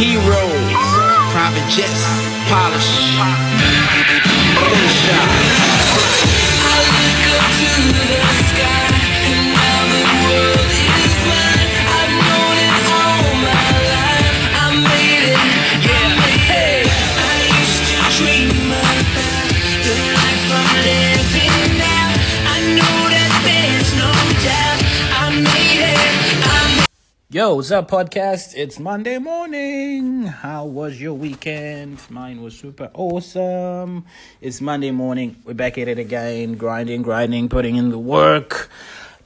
Heroes, private jets, polish. Yo, what's up, podcast? It's Monday morning. How was your weekend? Mine was super awesome. It's Monday morning. We're back at it again, grinding, grinding, putting in the work.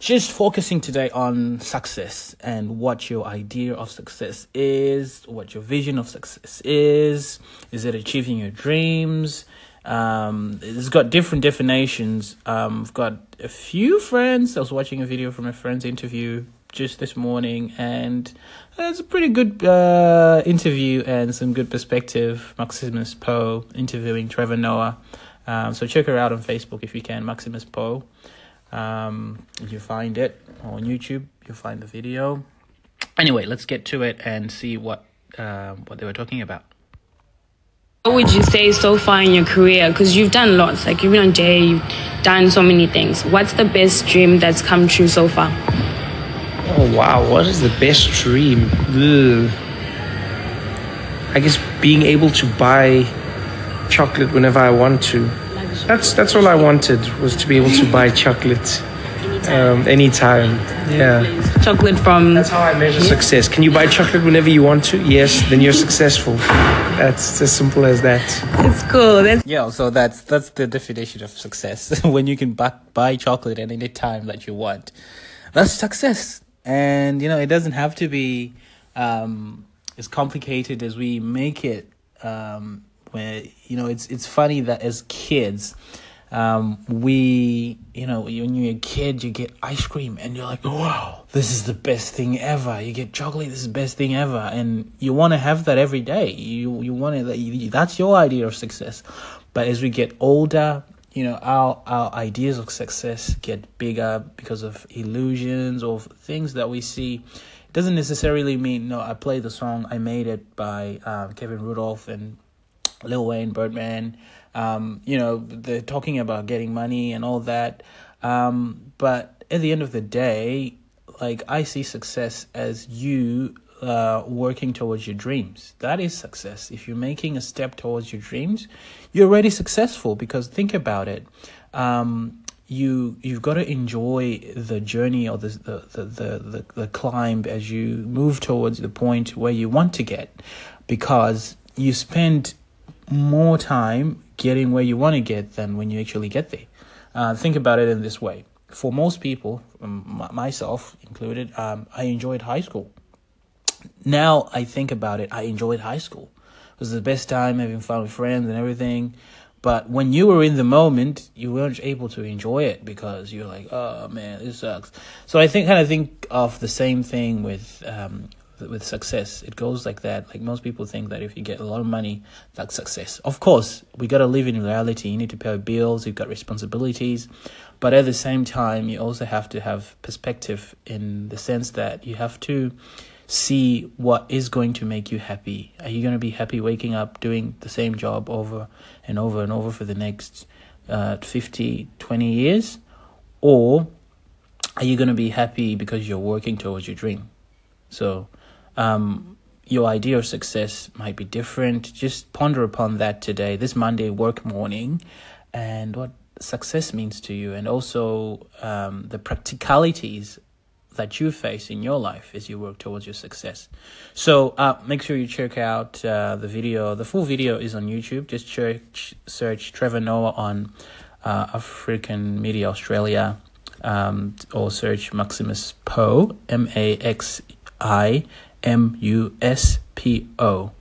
Just focusing today on success and what your idea of success is, what your vision of success is. Is it achieving your dreams? Um, it's got different definitions. Um, I've got a few friends. I was watching a video from a friend's interview just this morning, and it's a pretty good uh, interview and some good perspective. Maximus Po interviewing Trevor Noah. Um, so check her out on Facebook if you can, Maximus Po. Um, you find it on YouTube. You'll find the video. Anyway, let's get to it and see what uh, what they were talking about. What would you say so far in your career? Because you've done lots. Like you've been on J, you've done so many things. What's the best dream that's come true so far? Oh wow, what is the best dream? Ugh. I guess being able to buy chocolate whenever I want to. That's that's all I wanted was to be able to buy chocolate um, anytime. Yeah, Chocolate from that's how I measure success. Can you buy chocolate whenever you want to? Yes, then you're successful. That's as simple as that. it's cool. That's Yeah, so that's that's the definition of success. when you can buy, buy chocolate at any time that you want, that's success. And you know, it doesn't have to be um, as complicated as we make it. Um, where you know, it's it's funny that as kids, um, we you know when you're a kid, you get ice cream and you're like, wow, this is the best thing ever. You get chocolate, this is the best thing ever, and you want to have that every day. You you want to that's your idea of success. But as we get older, you know our our ideas of success get bigger because of illusions or things that we see. It doesn't necessarily mean no. I play the song "I Made It" by uh, Kevin Rudolph and Lil Wayne, Birdman. Um, you know, they're talking about getting money and all that. Um, but at the end of the day, like I see success as you uh, working towards your dreams. That is success. If you're making a step towards your dreams, you're already successful. Because think about it. Um, you you've got to enjoy the journey or the the, the the the climb as you move towards the point where you want to get because you spend more time getting where you want to get than when you actually get there. Uh, think about it in this way. For most people, myself included, um, I enjoyed high school. Now I think about it, I enjoyed high school. It was the best time having fun with friends and everything. But when you were in the moment, you weren't able to enjoy it because you're like, oh man, this sucks. So I think kind of think of the same thing with um, with success. It goes like that. Like most people think that if you get a lot of money, that's success. Of course, we got to live in reality. You need to pay bills. You've got responsibilities, but at the same time, you also have to have perspective in the sense that you have to see what is going to make you happy. Are you going to be happy waking up doing the same job over and over and over for the next uh, 50, 20 years? Or are you going to be happy because you're working towards your dream? So, um, your idea of success might be different. Just ponder upon that today, this Monday work morning, and what success means to you, and also um, the practicalities that you face in your life as you work towards your success. So uh, make sure you check out uh, the video. The full video is on YouTube. Just search search Trevor Noah on uh, African Media Australia, um, or search Maximus Po M A X I M U S P O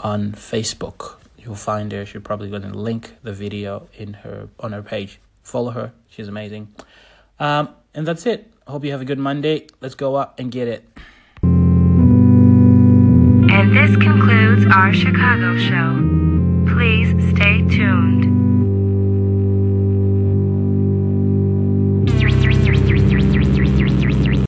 on Facebook. You'll find her. She's probably going to link the video in her on her page. Follow her. She's amazing. Um, and that's it. Hope you have a good Monday. Let's go out and get it. And this concludes our Chicago show. Please stay tuned.